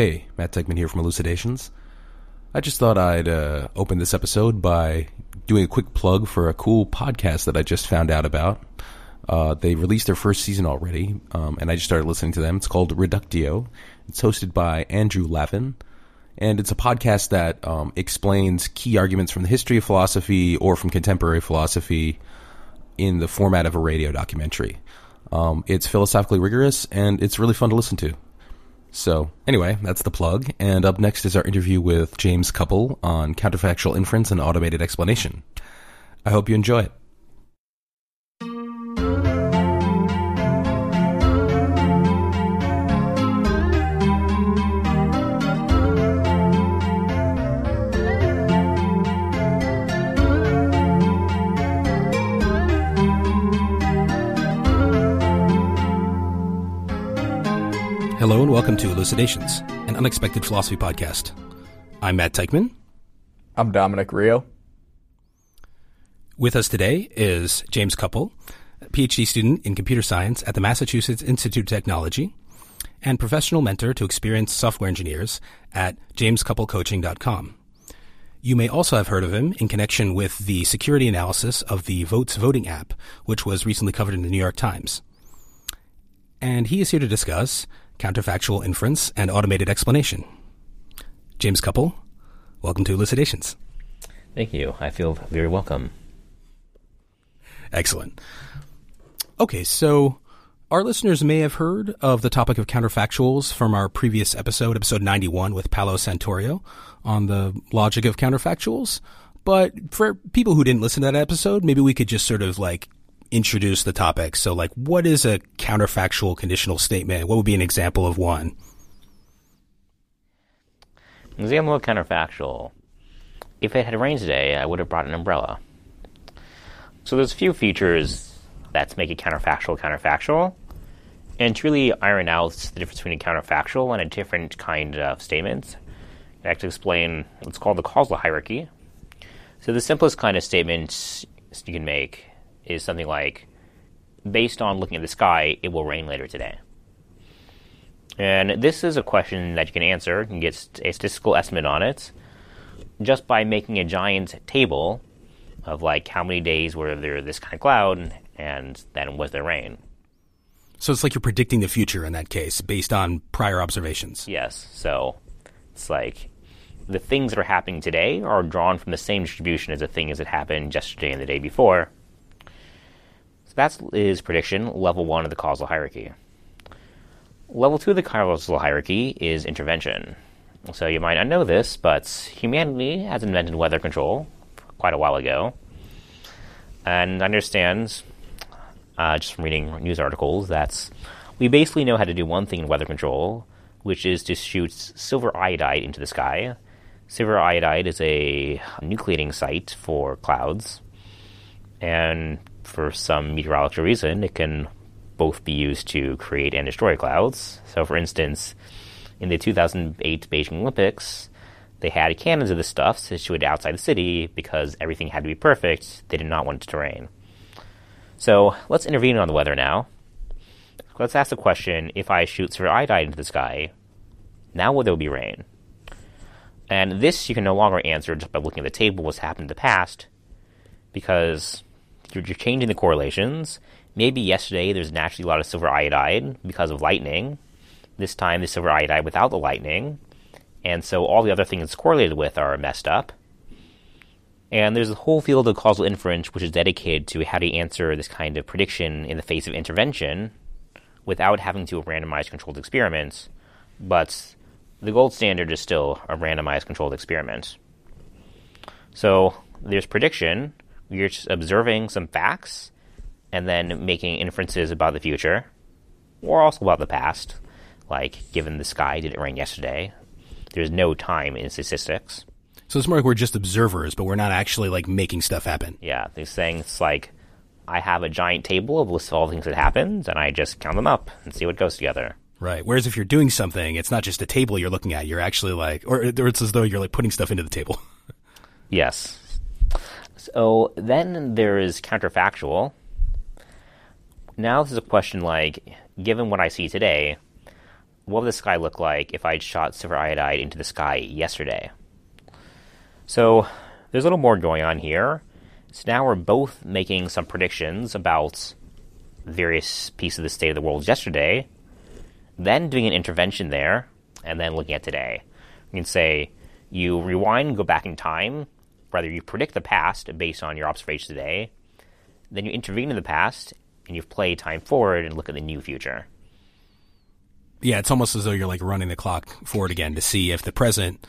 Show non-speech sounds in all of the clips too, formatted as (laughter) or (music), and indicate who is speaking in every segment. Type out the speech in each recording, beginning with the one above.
Speaker 1: Hey, Matt Teichman here from Elucidations. I just thought I'd uh, open this episode by doing a quick plug for a cool podcast that I just found out about. Uh, they released their first season already, um, and I just started listening to them. It's called Reductio. It's hosted by Andrew Lavin, and it's a podcast that um, explains key arguments from the history of philosophy or from contemporary philosophy in the format of a radio documentary. Um, it's philosophically rigorous, and it's really fun to listen to. So, anyway, that's the plug. And up next is our interview with James Koppel on counterfactual inference and automated explanation. I hope you enjoy it. Hello and welcome to Elucidations, an unexpected philosophy podcast. I'm Matt Teichman.
Speaker 2: I'm Dominic Rio.
Speaker 1: With us today is James Koppel, PhD student in computer science at the Massachusetts Institute of Technology and professional mentor to experienced software engineers at jamescoppelcoaching.com. You may also have heard of him in connection with the security analysis of the Voatz voting app, which was recently covered in the New York Times. And he is here to discuss counterfactual inference and automated explanation. James Koppel, welcome to Elucidations.
Speaker 3: Thank you. I feel very welcome.
Speaker 1: Excellent. Okay, so our listeners may have heard of the topic of counterfactuals from our previous episode, episode 91 with Paolo Santorio on the logic of counterfactuals. But for people who didn't listen to that episode, maybe we could just sort of like introduce the topic. So, like, what is a counterfactual conditional statement? What would be an example of one?
Speaker 3: Example of counterfactual. If it had rained today, I would have brought an umbrella. So there's a few features that make it counterfactual counterfactual. And to really iron out the difference between a counterfactual and a different kind of statement, I have to explain what's called the causal hierarchy. So the simplest kind of statement you can make is something like, based on looking at the sky, it will rain later today. And this is a question that you can answer. You can get a statistical estimate on it just by making a giant table of like how many days were there this kind of cloud and then was there rain.
Speaker 1: So it's like you're predicting the future in that case based on prior observations.
Speaker 3: Yes. So it's like the things that are happening today are drawn from the same distribution as the things that happened yesterday and the day before. So that is prediction, level one of the causal hierarchy. Level two of the causal hierarchy is intervention. So you might not know this, but humanity has invented weather control quite a while ago, and understands, uh, just from reading news articles, that we basically know how to do one thing in weather control, which is to shoot silver iodide into the sky. Silver iodide is a nucleating site for clouds, and for some meteorological reason, it can both be used to create and destroy clouds. So, for instance, in the 2008 Beijing Olympics, they had cannons of this stuff situated outside the city because everything had to be perfect. They did not want it to rain. So, let's intervene on the weather now. Let's ask the question if I shoot silver iodide into the sky, now will there be rain? And this you can no longer answer just by looking at the table what's happened in the past, because you're, changing the correlations. Maybe yesterday there's naturally a lot of silver iodide because of lightning. This time there's silver iodide without the lightning. And so all the other things it's correlated with are messed up. And there's a whole field of causal inference which is dedicated to how to answer this kind of prediction in the face of intervention without having to randomize controlled experiments. But the gold standard is still a randomized controlled experiment. So there's prediction, you're just observing some facts and then making inferences about the future or also about the past. Like, given the sky, did it rain yesterday? There's no time in statistics.
Speaker 1: So it's more like we're just observers, but we're not actually like making stuff happen.
Speaker 3: Yeah, these things like I have a giant table of lists of all the things that happened, and I just count them up and see what goes together.
Speaker 1: Right. Whereas if you're doing something, it's not just a table you're looking at. You're actually like, or, or it's as though you're like putting stuff into the table. (laughs)
Speaker 3: yes. So then there is counterfactual. Now this is a question like, given what I see today, what would the sky look like if I'd shot silver iodide into the sky yesterday? So there's a little more going on here. So now we're both making some predictions about various pieces of the state of the world yesterday, then doing an intervention there, and then looking at today. You can say you rewind, go back in time, whether you predict the past based on your observations today, then you intervene in the past, and you play time forward and look at the new future.
Speaker 1: Yeah, it's almost as though you're like running the clock forward again to see if the present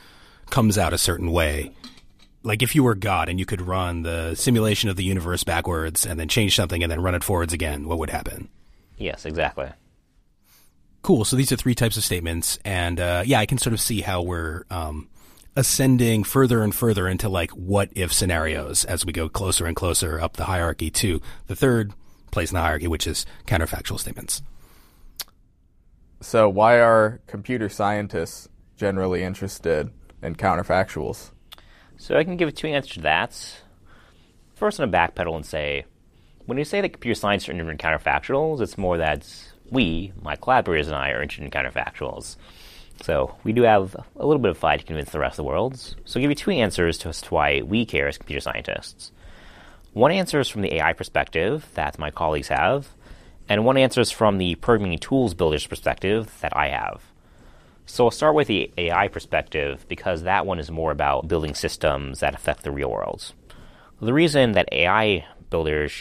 Speaker 1: comes out a certain way. Like if you were God and you could run the simulation of the universe backwards and then change something and then run it forwards again, what would happen?
Speaker 3: Yes, exactly.
Speaker 1: Cool. So these are three types of statements, and uh, yeah, I can sort of see how we're um, ascending further and further into like what if scenarios as we go closer and closer up the hierarchy to the third place in the hierarchy, which is counterfactual statements.
Speaker 2: So, why are computer scientists generally interested in counterfactuals?
Speaker 3: So, I can give two answers to that. First, on a backpedal and say, when you say that computer science are interested in counterfactuals, it's more that we, my collaborators and I, are interested in counterfactuals. So, we do have a little bit of fight to convince the rest of the world. So, I'll give you two answers to, as to why we care as computer scientists. One answer is from the AI perspective that my colleagues have, and one answer is from the programming tools builder's perspective that I have. So I'll start with the AI perspective because that one is more about building systems that affect the real world. The reason that AI builders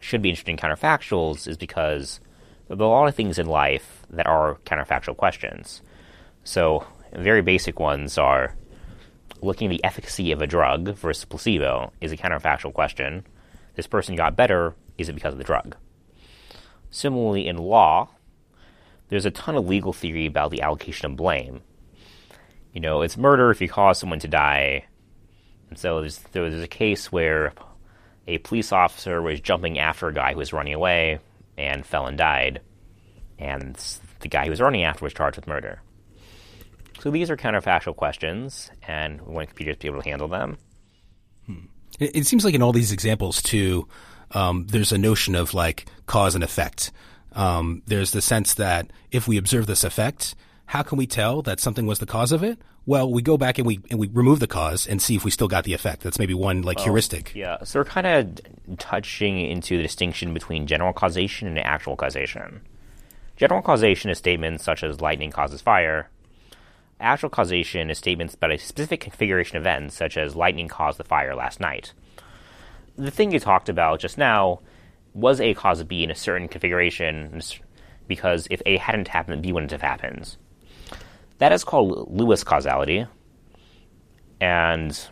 Speaker 3: should be interested in counterfactuals is because there are a lot of things in life that are counterfactual questions. So, very basic ones are looking at the efficacy of a drug versus placebo is a counterfactual question. This person got better, is it because of the drug? Similarly, in law, there's a ton of legal theory about the allocation of blame. You know, it's murder if you cause someone to die. And so there's, there was a case where a police officer was jumping after a guy who was running away and fell and died. And the guy who was running after was charged with murder. So these are counterfactual questions, and we want computers to be able to handle them.
Speaker 1: Hmm. It, it, seems like in all these examples, too, um, there's a notion of like cause and effect. Um, there's the sense that if we observe this effect, how can we tell that something was the cause of it? Well, we go back and we and we remove the cause and see if we still got the effect. That's maybe one like well, heuristic.
Speaker 3: Yeah. So we're kind of touching into the distinction between general causation and actual causation. General causation is statements such as lightning causes fire. Actual causation is statements about a specific configuration event, such as lightning caused the fire last night the thing you talked about just now was A cause B in a certain configuration because if A hadn't happened, B wouldn't have happened. That is called Lewis causality. And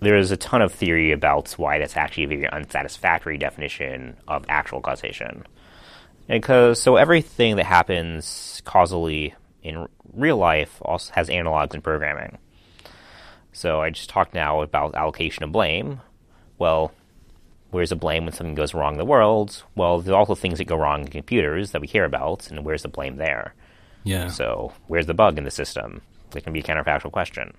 Speaker 3: there is a ton of theory about why that's actually a very unsatisfactory definition of actual causation. Because so everything that happens causally in real life also has analogs in programming. So I just talked now about allocation of blame. Well, Where's the blame when something goes wrong in the world? Well, there's also things that go wrong in computers that we hear about, and where's the blame there?
Speaker 1: Yeah.
Speaker 3: So where's the bug in the system? It can be a counterfactual question.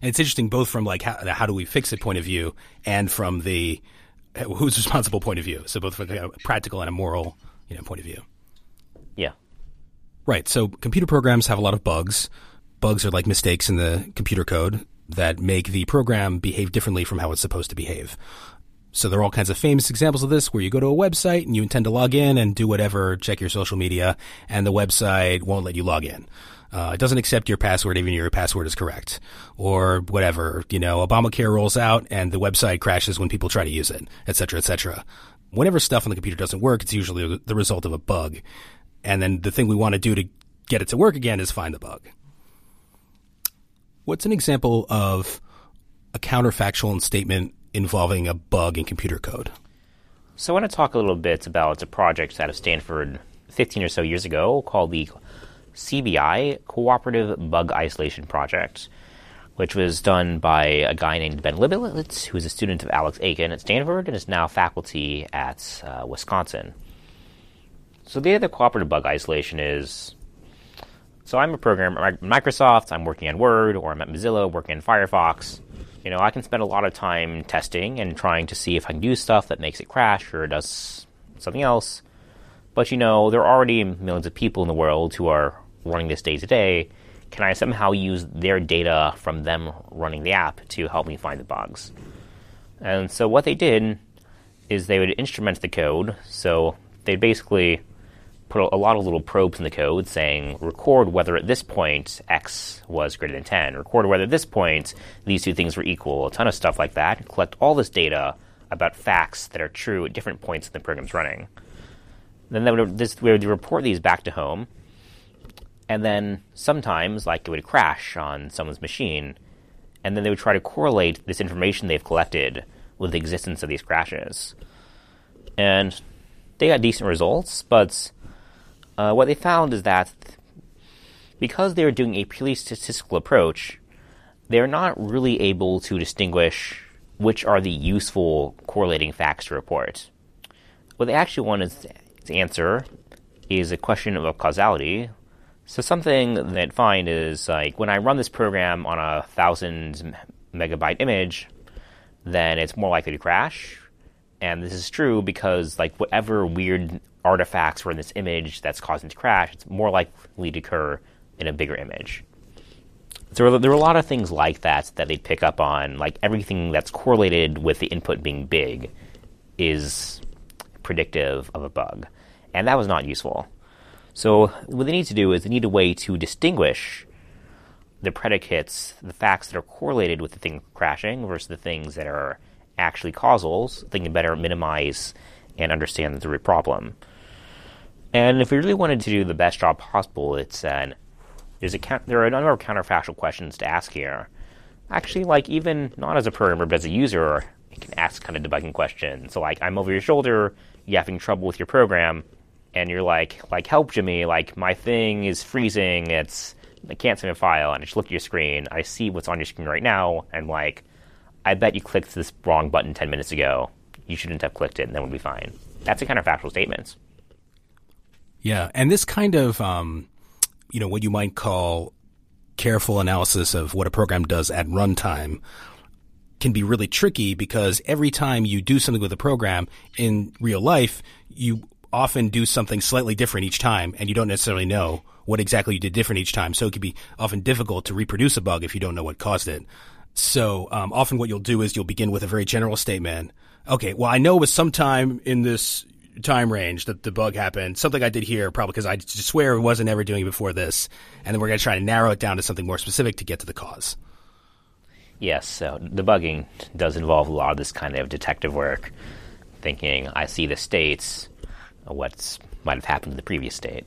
Speaker 1: And it's interesting both from like how, how do we fix it point of view and from the who's responsible point of view. So both from a practical and a moral you know point of view.
Speaker 3: Yeah.
Speaker 1: Right. So computer programs have a lot of bugs. Bugs are like mistakes in the computer code that make the program behave differently from how it's supposed to behave. So there are all kinds of famous examples of this where you go to a website and you intend to log in and do whatever, check your social media, and the website won't let you log in. Uh, it doesn't accept your password even if your password is correct. Or whatever, you know, Obamacare rolls out and the website crashes when people try to use it, et cetera, et cetera. Whenever stuff on the computer doesn't work, it's usually the result of a bug. And then the thing we want to do to get it to work again is find the bug. What's an example of a counterfactual statement involving a bug in computer code.
Speaker 3: So, I want to talk a little bit about a project out of Stanford 15 or so years ago called the CBI Cooperative Bug Isolation Project, which was done by a guy named Ben Liblit, who is a student of Alex Aiken at Stanford and is now faculty at uh, Wisconsin. So, the idea of cooperative bug isolation is so I'm a programmer at Microsoft, I'm working on Word, or I'm at Mozilla working on Firefox. You know, I can spend a lot of time testing and trying to see if I can do stuff that makes it crash or does something else. But you know, there are already millions of people in the world who are running this day to day, can I somehow use their data from them running the app to help me find the bugs? And so what they did is they would instrument the code. So they basically put a lot of little probes in the code saying record whether at this point x was greater than 10, record whether at this point these two things were equal, a ton of stuff like that, collect all this data about facts that are true at different points in the program's running. Then they would, this, we would report these back to home, and then sometimes, like, it would crash on someone's machine, and then they would try to correlate this information they've collected with the existence of these crashes. And they got decent results, but uh, what they found is that because they were doing a purely statistical approach, they're not really able to distinguish which are the useful correlating facts to report. What they actually wanted to answer is a question of causality. So something that find is like when I run this program on a thousand megabyte image, then it's more likely to crash. And this is true because like whatever weird artifacts were in this image that's causing to crash, it's more likely to occur in a bigger image. So there were a lot of things like that that they'd pick up on, like everything that's correlated with the input being big is predictive of a bug. And that was not useful. So what they need to do is they need a way to distinguish the predicates, the facts that are correlated with the thing crashing versus the things that are actually causals, they can better minimize and understand the root problem. And if we really wanted to do the best job possible, it's an there's a there are a number of counterfactual questions to ask here. Actually, like even not as a programmer but as a user, you can ask kind of debugging questions. So like I'm over your shoulder, you're having trouble with your program, and you're like like help Jimmy, like my thing is freezing, it's I can't send a file, and I just look at your screen. I see what's on your screen right now, and like, I bet you clicked this wrong button 10 minutes ago. You shouldn't have clicked it, and then we'll be fine. That's a kind of factual statements.
Speaker 1: Yeah, and this kind of, um, you know, what you might call careful analysis of what a program does at runtime can be really tricky because every time you do something with a program in real life, you often do something slightly different each time, and you don't necessarily know what exactly you did different each time. So it can be often difficult to reproduce a bug if you don't know what caused it. So um, often what you'll do is you'll begin with a very general statement. Okay, well I know it was sometime in this time range that the bug happened. Something I did here, probably because I just swear it wasn't ever doing it before this. And then we're going to try to narrow it down to something more specific to get to the cause.
Speaker 3: Yes, so debugging does involve a lot of this kind of detective work, thinking I see the states, what might have happened to the previous state.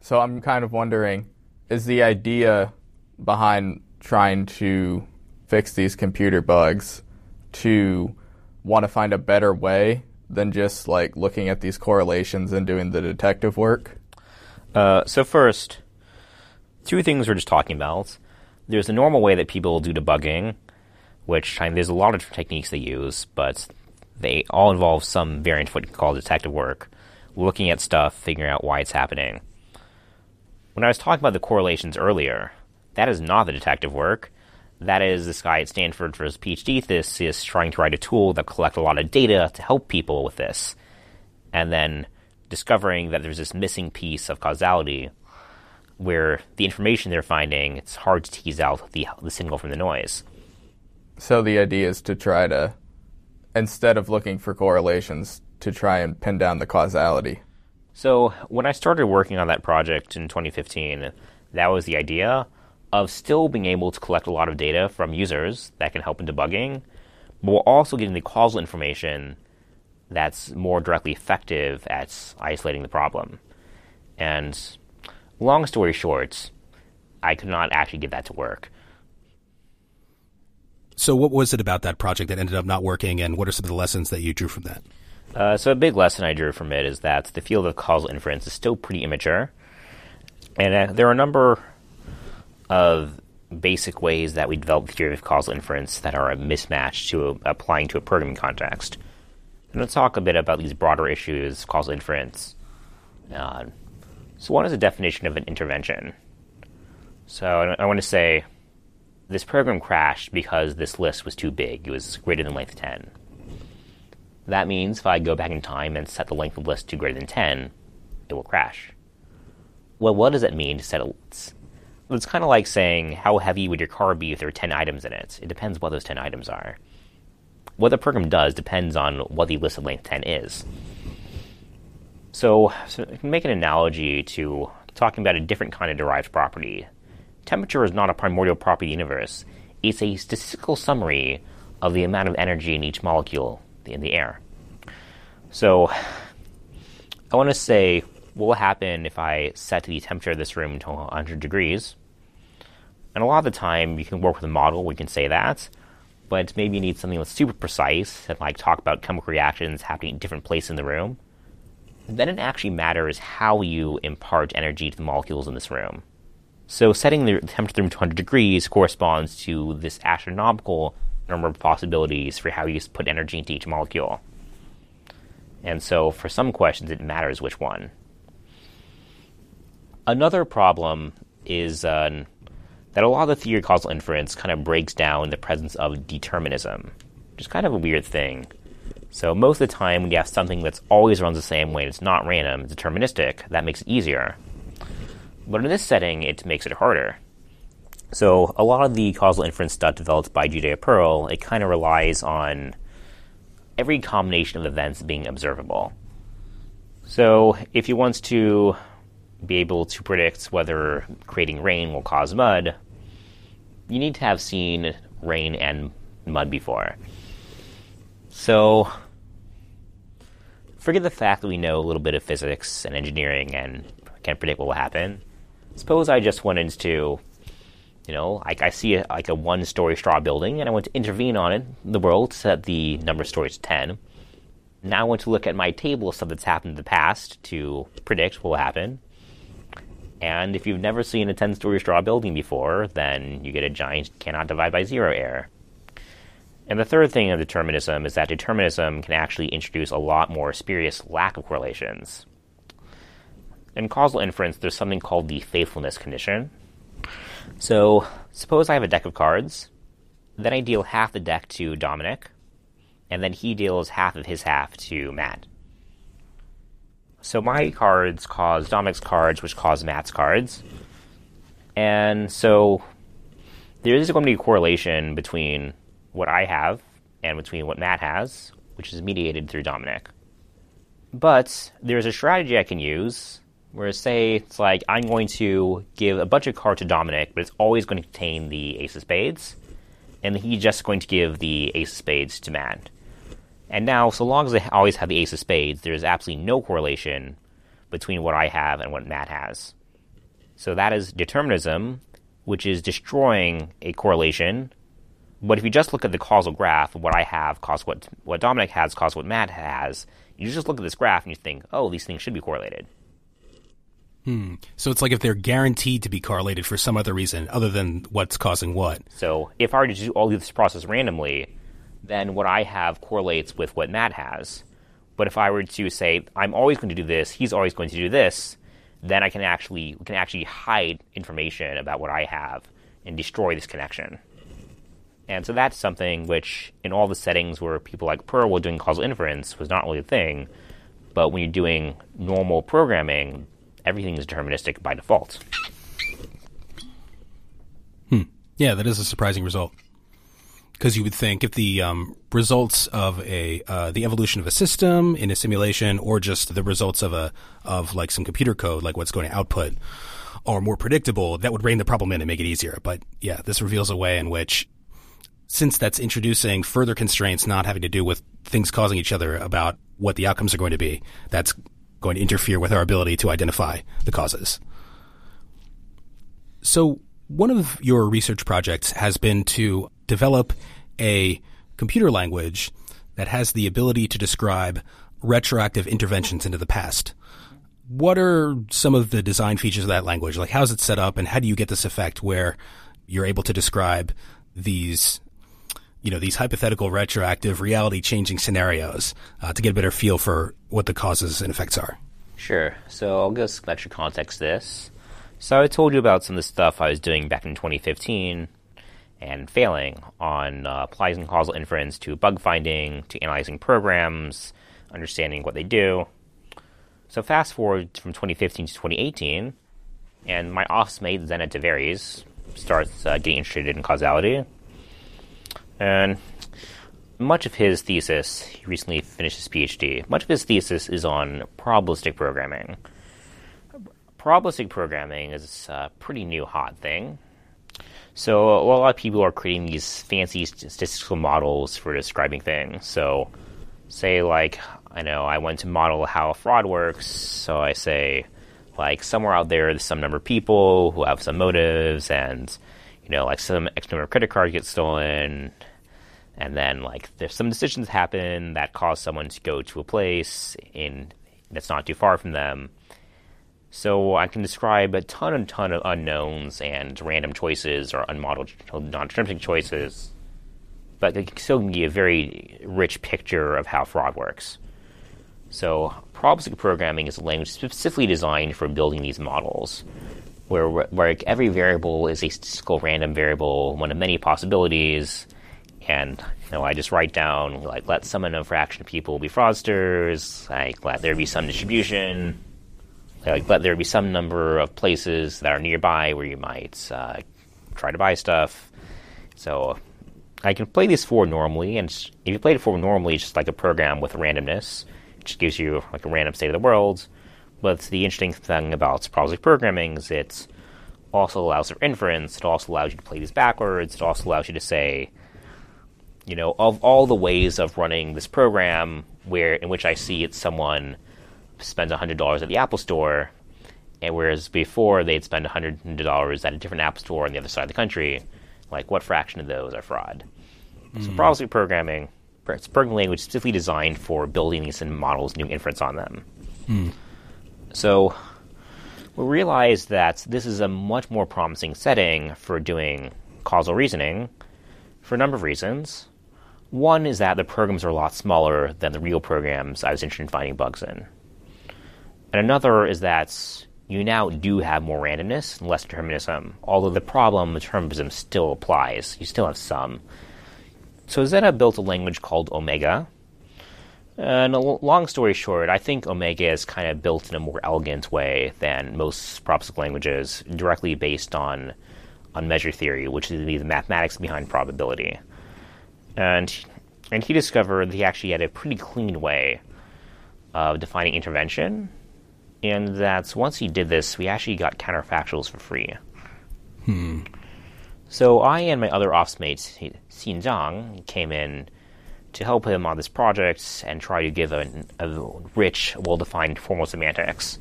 Speaker 2: So I'm kind of wondering is the idea behind trying to fix these computer bugs to want to find a better way than just like looking at these correlations and doing the detective work?
Speaker 3: Uh, so first, two things we're just talking about. There's a normal way that people do debugging, which I mean, there's a lot of techniques they use, but they all involve some variant of what you call detective work, looking at stuff, figuring out why it's happening. When I was talking about the correlations earlier, that is not the detective work. That is this guy at Stanford for his PhD thesis trying to write a tool that collect a lot of data to help people with this. And then discovering that there's this missing piece of causality where the information they're finding, it's hard to tease out the, the signal from the noise.
Speaker 2: So the idea is to try to, instead of looking for correlations, to try and pin down the causality.
Speaker 3: So when I started working on that project in 2015, that was the idea of still being able to collect a lot of data from users that can help in debugging, but we're also getting the causal information that's more directly effective at isolating the problem. And long story short, I could not actually get that to work.
Speaker 1: So, what was it about that project that ended up not working, and what are some of the lessons that you drew from that?
Speaker 3: Uh, so a big lesson I drew from it is that the field of causal inference is still pretty immature, and uh, there are a number of basic ways that we develop the theory of causal inference that are a mismatch to a, applying to a programming context. And let's talk a bit about these broader issues causal inference. Uh, so one is a definition of an intervention. So I, I want to say this program crashed because this list was too big. It was greater than length 10 that means if I go back in time and set the length of the list to greater than 10, it will crash. well, what does it mean to set a it's kind of like saying how heavy would your car be if there were 10 items in it. It depends what those 10 items are. What the program does depends on what the listed length 10 is. So, so I can make an analogy to talking about a different kind of derived property. Temperature is not a primordial property of the universe. It's a statistical summary of the amount of energy in each molecule in the air. So, I want to say what will happen if I set the temperature of this room to 100 degrees. And a lot of the time, you can work with a model we can say that, but maybe you need something that's super precise and like talk about chemical reactions happening in different places in the room. then it actually matters how you impart energy to the molecules in this room. So setting the temperature room to 100 degrees corresponds to this astronomical number of possibilities for how you put energy into each molecule. And so for some questions, it matters which one. Another problem is uh, that a lot of the theory of causal inference kind of breaks down the presence of determinism, which is kind of a weird thing. So most of the time, when you have something that's always runs the same way, it's not random, it's deterministic, that makes it easier. But in this setting, it makes it harder. So a lot of the causal inference stuff developed by Judea Pearl, it kind of relies on every combination of events being observable. So if you want to be able to predict whether creating rain will cause mud, you need to have seen rain and mud before. So, forget the fact that we know a little bit of physics and engineering and can predict what will happen. Suppose I just went into, you know, like I see a, like a one-story straw building, and I want to intervene on it, the world, set the number of stories to ten. Now I want to look at my table of stuff that's happened in the past to predict what will happen. And if you've never seen a 10 story straw building before, then you get a giant cannot divide by zero error. And the third thing of determinism is that determinism can actually introduce a lot more spurious lack of correlations. In causal inference, there's something called the faithfulness condition. So, suppose I have a deck of cards, then I deal half the deck to Dominic, and then he deals half of his half to Matt. So my cards cause Dominic's cards, which cause Matt's cards. And so there is going to be a correlation between what I have and between what Matt has, which is mediated through Dominic. But there's a strategy I can use where, say, it's like I'm going to give a bunch of cards to Dominic, but it's always going to contain the ace of spades, and he's just going to give the ace of spades to Matt. And now, so long as I always have the ace of spades, there's absolutely no correlation between what I have and what Matt has. So that is determinism, which is destroying a correlation. But if you just look at the causal graph, what I have caused what what Dominic has caused what Matt has. You just look at this graph and you think, oh, these things should be correlated.
Speaker 1: Hmm. So it's like if they're guaranteed to be correlated for some other reason other than what's causing what.
Speaker 3: So if I were to do all this process randomly, then what I have correlates with what Matt has. But if I were to say I'm always going to do this, he's always going to do this, then I can actually can actually hide information about what I have and destroy this connection. And so that's something which, in all the settings where people like Pearl were doing causal inference, was not really a thing. But when you're doing normal programming, everything is deterministic by default.
Speaker 1: Hmm. Yeah, that is a surprising result because you would think if the um, results of a uh, the evolution of a system in a simulation, or just the results of a of like some computer code, like what's going to output, are more predictable, that would rein the problem in and make it easier. But yeah, this reveals a way in which, since that's introducing further constraints, not having to do with things causing each other about what the outcomes are going to be, that's going to interfere with our ability to identify the causes. So one of your research projects has been to develop a computer language that has the ability to describe retroactive interventions into the past. What are some of the design features of that language? Like, how's it set up, and how do you get this effect where you're able to describe these, you know, these hypothetical retroactive reality changing scenarios uh, to get a better feel for what the causes and effects are?
Speaker 3: Sure. So I'll just let you context this. So I told you about some of the stuff I was doing back in 2015 and failing on uh, applying causal inference to bug finding, to analyzing programs, understanding what they do. So fast forward from 2015 to 2018, And my office mate, Zenna Tavares, starts uh, getting interested in causality. And much of his thesis, he recently finished his PhD, much of his thesis is on probabilistic programming. Probabilistic programming is a pretty new hot thing. So a lot of people are creating these fancy statistical models for describing things. So say like I know I want to model how fraud works, so I say like somewhere out there there's some number of people who have some motives and you know like some X number of credit cards get stolen and then like there's some decisions happen that cause someone to go to a place in that's not too far from them. So I can describe a ton and ton of unknowns and random choices or unmodeled non-deterministic choices, but it can still give a very rich picture of how fraud works. So probabilistic programming is a language specifically designed for building these models, where where every variable is a statistical random variable, one of many possibilities, and you know I just write down like let some unknown fraction of people be fraudsters, like let there be some distribution, like let there would be some number of places that are nearby where you might uh, try to buy stuff. So I can play this forward normally, and if you play it forward normally, it's just like a program with randomness which gives you like a random state of the world. But the interesting thing about probabilistic programming is it also allows for inference. It also allows you to play these backwards. It also allows you to say, you know, of all the ways of running this program, where in which I see it's someone spends hundred dollars at the Apple Store, and whereas before they'd spend hundred dollars at a different App Store on the other side of the country, like what fraction of those are fraud? Mm. So probabilistic programming it's a programming language specifically designed for building these and models, doing inference on them. Mm. So we realized that this is a much more promising setting for doing causal reasoning for a number of reasons. One is that the programs are a lot smaller than the real programs I was interested in finding bugs in. And another is that you now do have more randomness and less determinism, although the problem of determinism still applies. You still have some. So Zenna built a language called Omega. And a long story short, I think Omega is kind of built in a more elegant way than most probabilistic languages, directly based on on measure theory, which is the mathematics behind probability. And and he discovered he actually had a pretty clean way of defining intervention, and that once he did this, we actually got counterfactuals for free. Hmm. So I and my other office mates, Xin Zhang, came in to help him on this project and try to give a, a rich, well-defined formal semantics.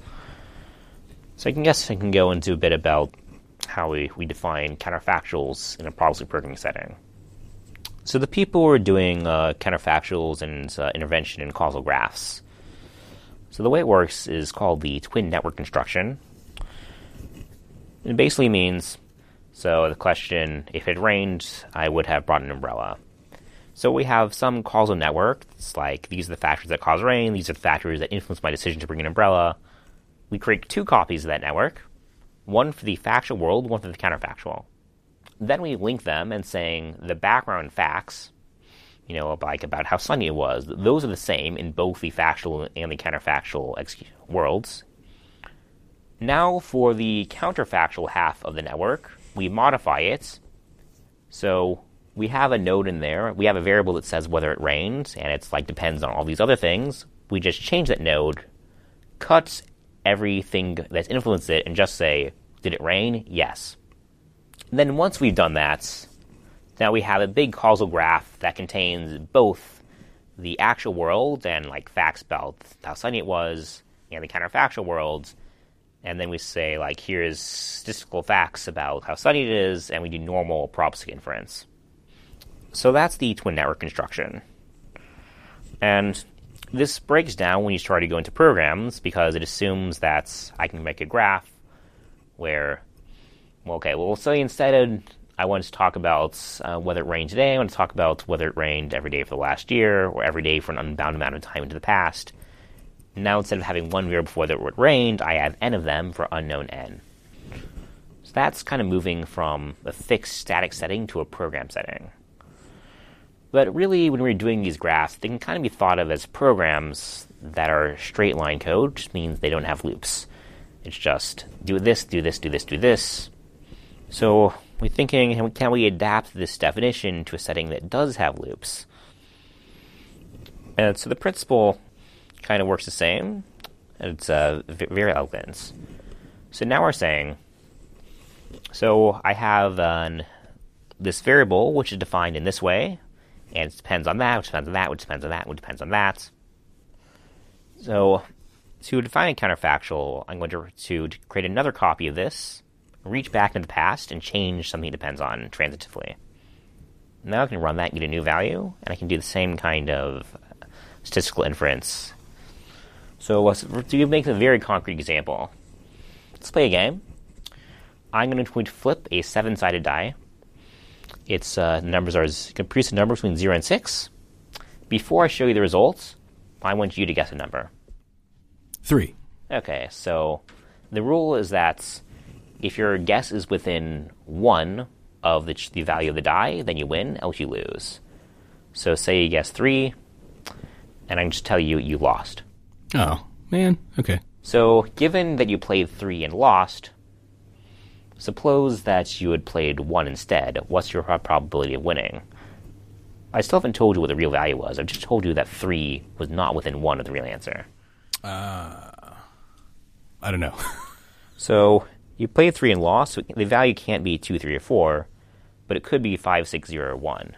Speaker 3: So I can guess I can go into a bit about how we, we define counterfactuals in a probabilistic programming setting. So the people were doing uh, counterfactuals and uh, intervention in causal graphs. So the way it works is called the twin network construction. It basically means so the question, if it rained, I would have brought an umbrella. So we have some causal network. It's like these are the factors that cause rain, these are the factors that influence my decision to bring an umbrella. We create two copies of that network, one for the factual world, one for the counterfactual. Then we link them and saying the background facts, you know, like about how sunny it was, those are the same in both the factual and the counterfactual worlds. Now for the counterfactual half of the network, we modify it. So we have a node in there. We have a variable that says whether it rains, and it's like depends on all these other things. We just change that node, cut everything that's influenced it, and just say, did it rain? Yes. And then once we've done that, now we have a big causal graph that contains both the actual world and like facts about how sunny it was, and the counterfactual world, and then we say like here's statistical facts about how sunny it is, and we do normal probabilistic inference. So that's the twin network construction. And this breaks down when you try to go into programs because it assumes that I can make a graph where, well, okay, well, so instead of I want to talk about uh, whether it rained today, I want to talk about whether it rained every day for the last year or every day for an unbound amount of time into the past. Now instead of having one variable before that it rained, I have n of them for unknown n. So that's kind of moving from a fixed static setting to a program setting. But really, when we're doing these graphs, they can kind of be thought of as programs that are straight line code, which means they don't have loops. It's just do this, do this, do this, do this. So we're thinking, can we adapt this definition to a setting that does have loops? And so the principle kind of works the same. It's uh, very elegant. So now we're saying, so I have an, this variable which is defined in this way, and it depends on that, which depends on that, which depends on that, which depends on that. So to define a counterfactual, I'm going to, to create another copy of this, reach back into the past, and change something it depends on transitively. Now I can run that and get a new value, and I can do the same kind of statistical inference. So let's to make a very concrete example, let's play a game. I'm going to flip a seven-sided die. Its uh, numbers are can produce a number between zero and six. Before I show you the results, I want you to guess a number.
Speaker 1: Three.
Speaker 3: Okay, so the rule is that if your guess is within one of the, the value of the die, then you win, else you lose. So say you guess three, and I can just tell you you lost.
Speaker 1: Oh, man. Okay.
Speaker 3: So given that you played three and lost, suppose that you had played one instead. What's your probability of winning? I still haven't told you what the real value was. I've just told you that three was not within one of the real answer.
Speaker 1: Uh, I don't know. (laughs)
Speaker 3: so you played three and lost. So the value can't be two, three, or four, but it could be five, six, zero, or one.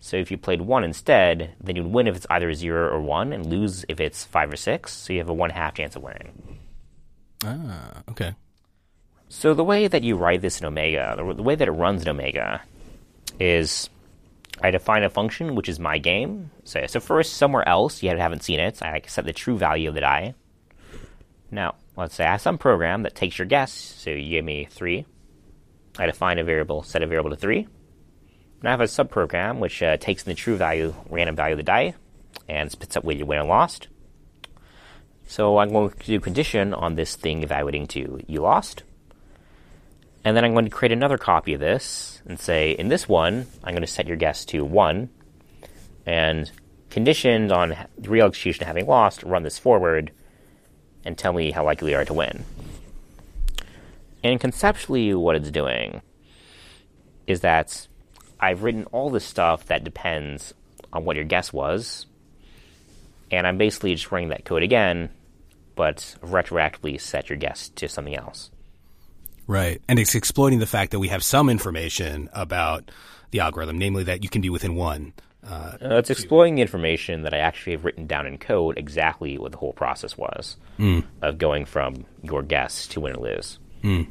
Speaker 3: So if you played one instead, then you'd win if it's either zero or one, and lose if it's five or six. So you have a one half chance of winning.
Speaker 1: Ah, okay.
Speaker 3: So the way that you write this in Omega, the way that it runs in Omega, is I define a function which is my game. So, so first, somewhere else, you haven't seen it, I set the true value of the die. Now, let's say I have some program that takes your guess. So you give me 3. I define a variable, set a variable to 3. And I have a subprogram which uh, takes the true value, random value of the die, and spits up whether you win or lost. So I'm going to do condition on this thing evaluating to you lost. And then I'm going to create another copy of this and say, in this one, I'm going to set your guess to 1. And conditioned on the real execution having lost, run this forward and tell me how likely we are to win. And conceptually, what it's doing is that I've written all this stuff that depends on what your guess was, and I'm basically just running that code again, but retroactively set your guess to something else.
Speaker 1: Right. And it's exploiting the fact that we have some information about the algorithm, namely that you can be within one.
Speaker 3: Uh, uh, it's exploiting the information that I actually have written down in code exactly what the whole process was mm. of going from your guess to win or lose.
Speaker 1: Mm.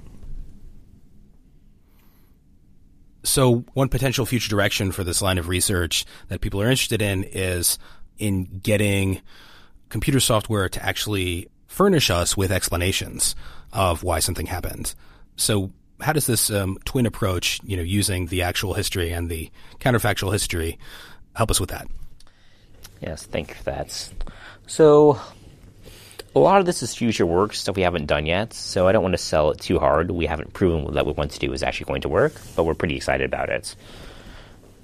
Speaker 1: So, one potential future direction for this line of research that people are interested in is in getting computer software to actually furnish us with explanations of why something happened. So, how does this um, twin approach, you know, using the actual history and the counterfactual history, help us with that?
Speaker 3: Yes, thank you for that. So, a lot of this is future work, stuff we haven't done yet, so I don't want to sell it too hard. We haven't proven that what we want to do is actually going to work, but we're pretty excited about it.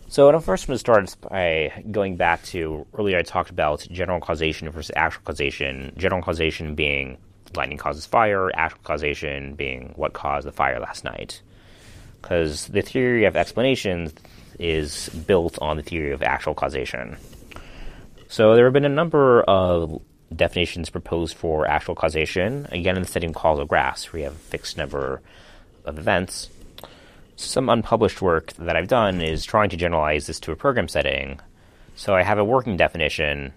Speaker 3: So, I'm first going to start by going back to earlier I talked about general causation versus actual causation. General causation being lightning causes fire, actual causation being what caused the fire last night. Because the theory of explanations is built on the theory of actual causation. So there have been a number of definitions proposed for actual causation, again in the setting of causal graphs, where you have a fixed number of events. Some unpublished work that I've done is trying to generalize this to a program setting. So I have a working definition,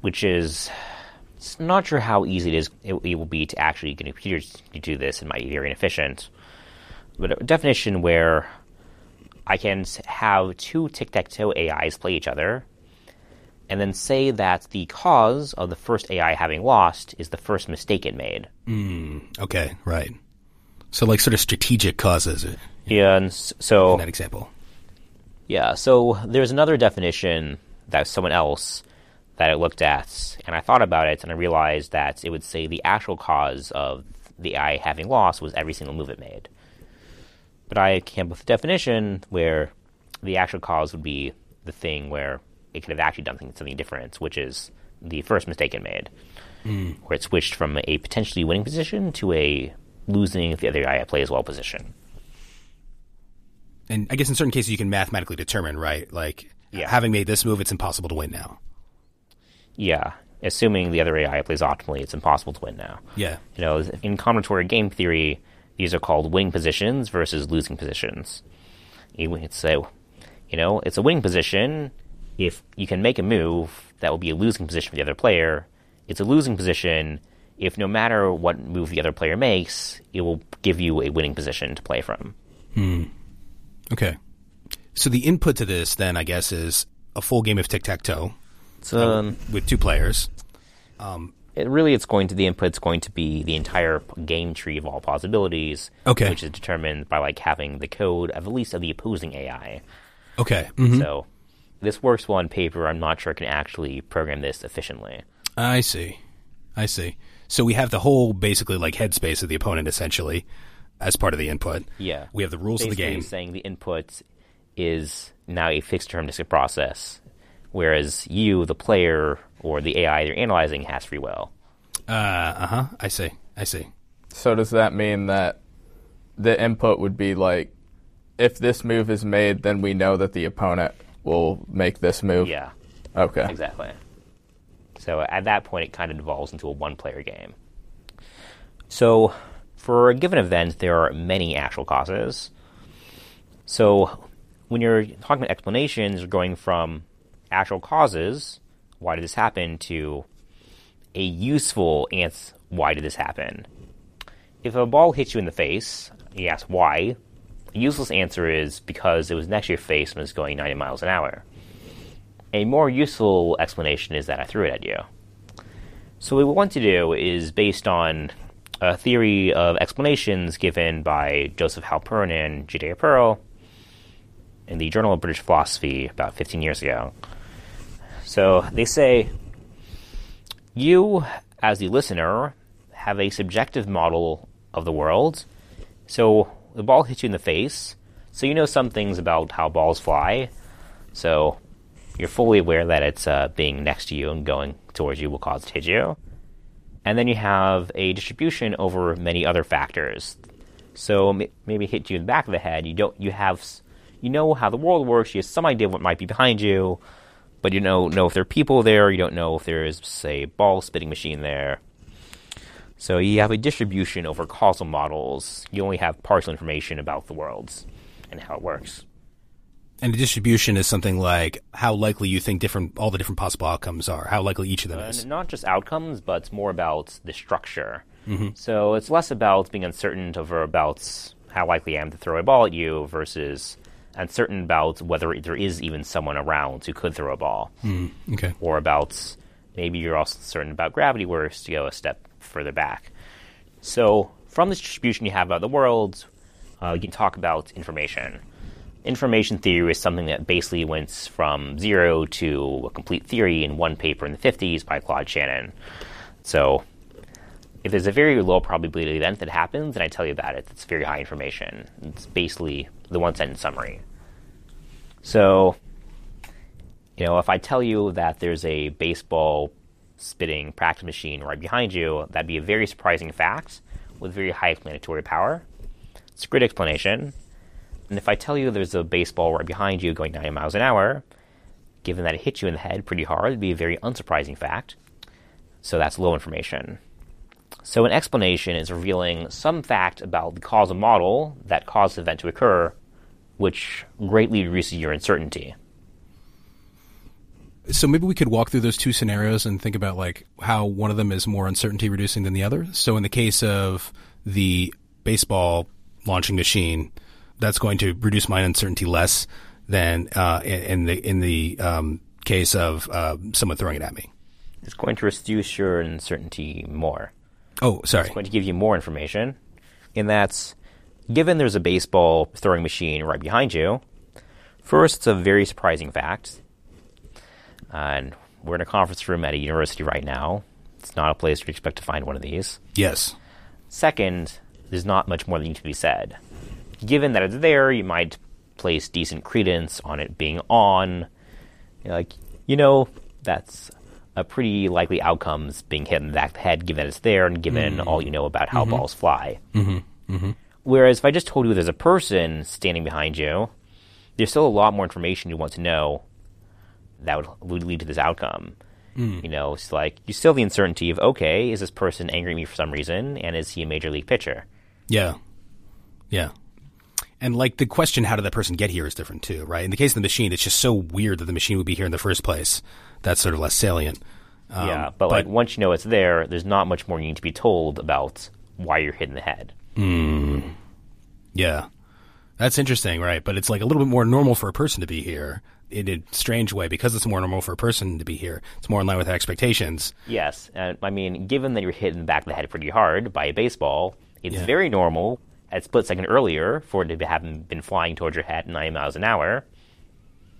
Speaker 3: which is not sure how easy it is it, it will be to actually get a computer to do this. It might be very inefficient. But a definition where I can have two tic-tac-toe AIs play each other, and then say that the cause of the first AI having lost is the first mistake it made.
Speaker 1: Mm, okay, right. So, like, sort of strategic causes.
Speaker 3: Yeah, and so
Speaker 1: in that example.
Speaker 3: Yeah, so there's another definition that someone else that I looked at, and I thought about it, and I realized that it would say the actual cause of the AI having lost was every single move it made. But I came up with a definition where the actual cause would be the thing where it could have actually done something different, which is the first mistake it made. Hmm. where it switched from a potentially winning position to a losing if the other guy plays well position.
Speaker 1: And I guess in certain cases you can mathematically determine, right? Like
Speaker 3: Yeah.
Speaker 1: having made this move, it's impossible to win now.
Speaker 3: Yeah, assuming the other AI plays optimally, it's impossible to win now.
Speaker 1: Yeah.
Speaker 3: You know, in combinatorial game theory, these are called winning positions versus losing positions. You- It's a, you know, it's a winning position if you can make a move that will be a losing position for the other player. It's a losing position if no matter what move the other player makes, it will give you a winning position to play from. Hmm.
Speaker 1: Okay. So the input to this then, I guess, is a full game of tic tac toe
Speaker 3: um,
Speaker 1: with two players.
Speaker 3: It really, it's going to the input's going to be the entire game tree of all possibilities,
Speaker 1: Okay.
Speaker 3: which is determined by like having the code of at least of the opposing AI.
Speaker 1: Okay. Mhm.
Speaker 3: So this works well on paper. I'm not sure I can actually program this efficiently.
Speaker 1: I see. I see. So we have the whole basically like headspace of the opponent essentially as part of the input.
Speaker 3: Yeah.
Speaker 1: We have the rules of the game.
Speaker 3: saying the input is now a fixed deterministic process, whereas you, the player, or the AI you're analyzing has free will.
Speaker 1: Uh uh huh. I see. I see.
Speaker 2: So does that mean that the input would be like, if this move is made, then we know that the opponent will make this move?
Speaker 3: Yeah,
Speaker 2: Okay.
Speaker 3: exactly. So at that point, it kind of devolves into a one player game. So for a given event, there are many actual causes. So when you're talking about explanations, you're going from actual causes, why did this happen, to a useful answer, why did this happen? If a ball hits you in the face, you ask why. A useless answer is because it was next to your face and was going 90 miles an hour. A more useful explanation is that I threw it at you. So what we want to do is based on a theory of explanations given by Joseph Halpern and Judea Pearl in the Journal of British Philosophy about 15 years ago. So they say you, as the listener, have a subjective model of the world. So the ball hits you in the face, so you know some things about how balls fly. So you're fully aware that it's uh, being next to you and going towards you will cause it to hit you. And then you have a distribution over many other factors. So maybe hit you in the back of the head. You don't. You have. You know how the world works. You have some idea of what might be behind you, but you don't know if there are people there. You don't know if there is, say, a ball spitting machine there. So you have a distribution over causal models. You only have partial information about the worlds and how it works.
Speaker 1: And the distribution is something like how likely you think different all the different possible outcomes are, how likely each of them uh, is.
Speaker 3: And not just outcomes, but it's more about the structure. Mm-hmm. So it's less about being uncertain over about how likely I am to throw a ball at you versus uncertain about whether there is even someone around who could throw a ball,
Speaker 1: Okay.
Speaker 3: or about maybe you're also certain about gravity works to go a step further back. So from this distribution you have about the world, uh, you can talk about information. Information theory is something that basically went from zero to a complete theory in one paper in the 50s by Claude Shannon. So, if there's a very low probability event that happens, and I tell you about it, it's very high information. It's basically the one sentence summary. So, you know, if I tell you that there's a baseball spitting practice machine right behind you, that'd be a very surprising fact with very high explanatory power. It's a great explanation. And if I tell you there's a baseball right behind you going 90 miles an hour, given that it hit you in the head pretty hard, it'd be a very unsurprising fact. So that's low information. So an explanation is revealing some fact about the causal model that caused the event to occur, which greatly reduces your uncertainty.
Speaker 1: So maybe we could walk through those two scenarios and think about like how one of them is more uncertainty reducing than the other. So in the case of the baseball launching machine, that's going to reduce my uncertainty less than uh, in, the in the um, case of uh, someone throwing it at me.
Speaker 3: It's going to reduce your uncertainty more.
Speaker 1: Oh, sorry.
Speaker 3: It's going to give you more information. and that's given there's a baseball throwing machine right behind you, first, it's a very surprising fact. And we're in a conference room at a university right now. It's not a place you'd expect to find one of these.
Speaker 1: Yes.
Speaker 3: Second, there's not much more that needs to be said. Given that it's there, you might place decent credence on it being on. You're like, you know, that's a pretty likely outcomes being hit in the back of the head, given that it's there and given mm. all you know about how mm-hmm. balls fly. Mm-hmm. Mm-hmm. Whereas if I just told you there's a person standing behind you, there's still a lot more information you want to know that would, would lead to this outcome. Mm. You know, it's like you still have the uncertainty of okay, is this person angry at me for some reason, and is he a major league pitcher?
Speaker 1: Yeah. Yeah. And like the question, how did that person get here is different too, right? In the case of the machine, it's just so weird that the machine would be here in the first place. That's sort of less salient. Um,
Speaker 3: yeah, but, like once you know it's there, there's not much more you need to be told about why you're hit in the head.
Speaker 1: Yeah. That's interesting, right? But it's like a little bit more normal for a person to be here in a strange way because it's more normal for a person to be here. It's more in line with our expectations.
Speaker 3: Yes, and I mean, given that you're hit in the back of the head pretty hard by a baseball, it's
Speaker 1: Yeah.
Speaker 3: very normal a split second earlier for it to have been flying towards your head at 90 miles an hour.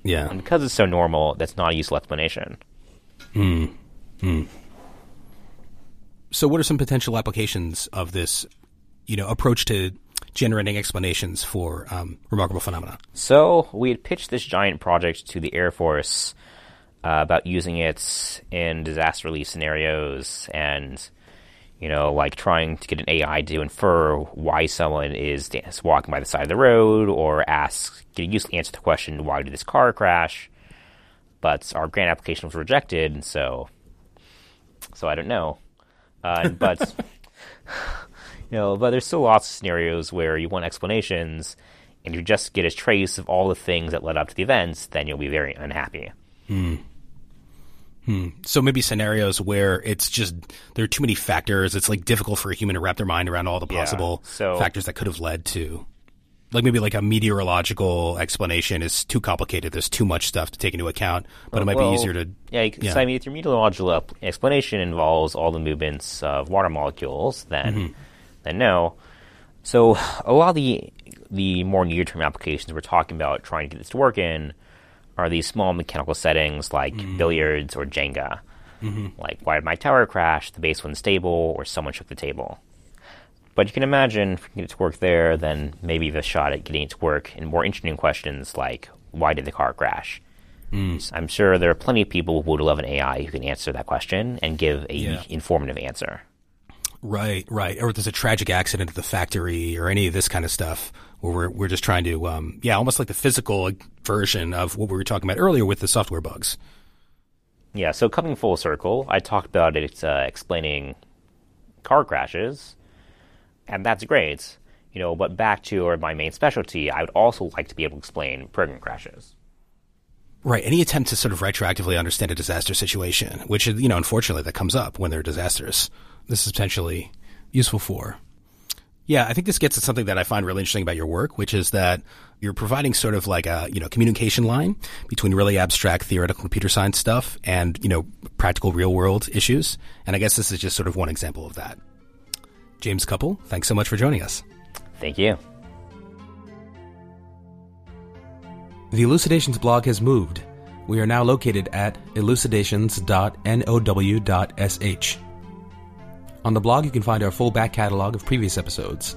Speaker 1: Yeah.
Speaker 3: And because it's so normal, that's not a useful explanation. Hmm.
Speaker 1: So, what are some potential applications of this, you know, approach to generating explanations for um, remarkable phenomena?
Speaker 3: So we had pitched this giant project to the Air Force uh, about using it in disaster relief scenarios and, you know, like trying to get an AI to infer why someone is walking by the side of the road or ask, get a useful answer to the question, why did this car crash? But our grant application was rejected, and so, so I don't know. Uh, but (laughs) you know, but there's still lots of scenarios where you want explanations, and you just get a trace of all the things that led up to the events, then you'll be very unhappy.
Speaker 1: So maybe scenarios where it's just there are too many factors. It's like difficult for a human to wrap their mind around all the
Speaker 3: Yeah,
Speaker 1: possible
Speaker 3: so-
Speaker 1: factors that could have led to, like maybe like a meteorological explanation is too complicated. There's too much stuff to take into account, but it might
Speaker 3: Well,
Speaker 1: be easier to.
Speaker 3: Yeah, you-
Speaker 1: Yeah.
Speaker 3: so I mean, if your meteorological explanation involves all the movements of water molecules, then
Speaker 1: Mm-hmm.
Speaker 3: then no. So a lot of the the more near term applications we're talking about trying to get this to work in are these small mechanical settings like
Speaker 1: Mm-hmm.
Speaker 3: billiards or Jenga. Like why did my tower crash? The base wasn't stable, or someone shook the table. But you can imagine if we can get it to work there, then maybe the shot at getting it to work in more interesting questions like why did the car crash? I'm sure there are plenty of people who would love an AI who can answer that question and give a
Speaker 1: Yeah.
Speaker 3: informative answer.
Speaker 1: Right, right. Or there's a tragic accident at the factory or any of this kind of stuff where we're, we're just trying to, um, yeah, almost like the physical version of what we were talking about earlier with the software bugs.
Speaker 3: Yeah, so coming full circle, I talked about it uh, explaining car crashes, and that's great. You know, but back to or my main specialty, I would also like to be able to explain program crashes.
Speaker 1: Right. Any attempt to sort of retroactively understand a disaster situation, which, you know, unfortunately that comes up when there are disasters, this is potentially useful for. Yeah, I think this gets at something that I find really interesting about your work, which is that you're providing sort of like a, you know, communication line between really abstract theoretical computer science stuff and, you know, practical real world issues. And I guess this is just sort of one example of that. James Koppel, thanks so much for joining us.
Speaker 3: Thank you.
Speaker 4: The Elucidations blog has moved. We are now located at elucidations.now.sh. On the blog, you can find our full back catalog of previous episodes.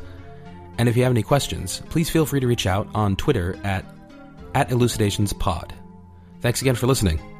Speaker 4: And if you have any questions, please feel free to reach out on Twitter at, at elucidationspod. Thanks again for listening.